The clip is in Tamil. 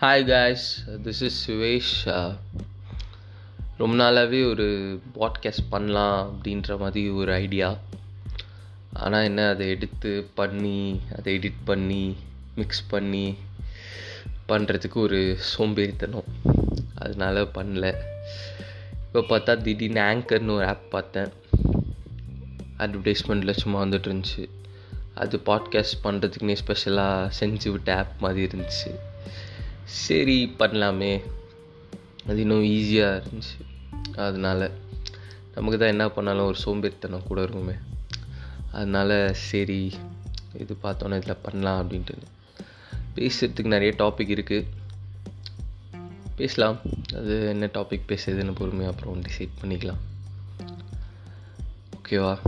Hi guys this is Suvesh ரொம்ப நாளாகவே ஒரு பாட்காஸ்ட் பண்ணலாம் அப்படின்ற மாதிரி ஒரு ஐடியா ஆனால் என்ன அதை எடுத்து பண்ணி அதை எடிட் பண்ணி மிக்ஸ் பண்ணி பண்ணுறதுக்கு ஒரு சோம்பேறித்தனம். அதனால் பண்ணல. இப்போ பார்த்தா திடீர்னு ஆங்கர்னு ஒரு ஆப் பார்த்தேன். அட்வர்டைஸ்மெண்ட்டில் சும்மா வந்துட்டு இருந்துச்சு. அது பாட்காஸ்ட் பண்ணுறதுக்குனே ஸ்பெஷலாக செஞ்சு விட்ட ஆப் மாதிரி இருந்துச்சு. சரி பண்ணலாமே. அது இன்னும் ஈஸியாக இருந்துச்சு. அதனால் நமக்கு தான் என்ன பண்ணாலும் ஒரு சோம்பேறித்தனம் கூட இருக்குமே. அதனால் சரி இது பார்த்தோன்னே இதில் பண்ணலாம் அப்படின்ட்டு. பேசுகிறதுக்கு நிறைய டாபிக் இருக்குது பேசலாம். அது என்ன டாபிக் பேசுறதுன்னு பொறுமையாக அப்புறம் டிசைட் பண்ணிக்கலாம். ஓகேவா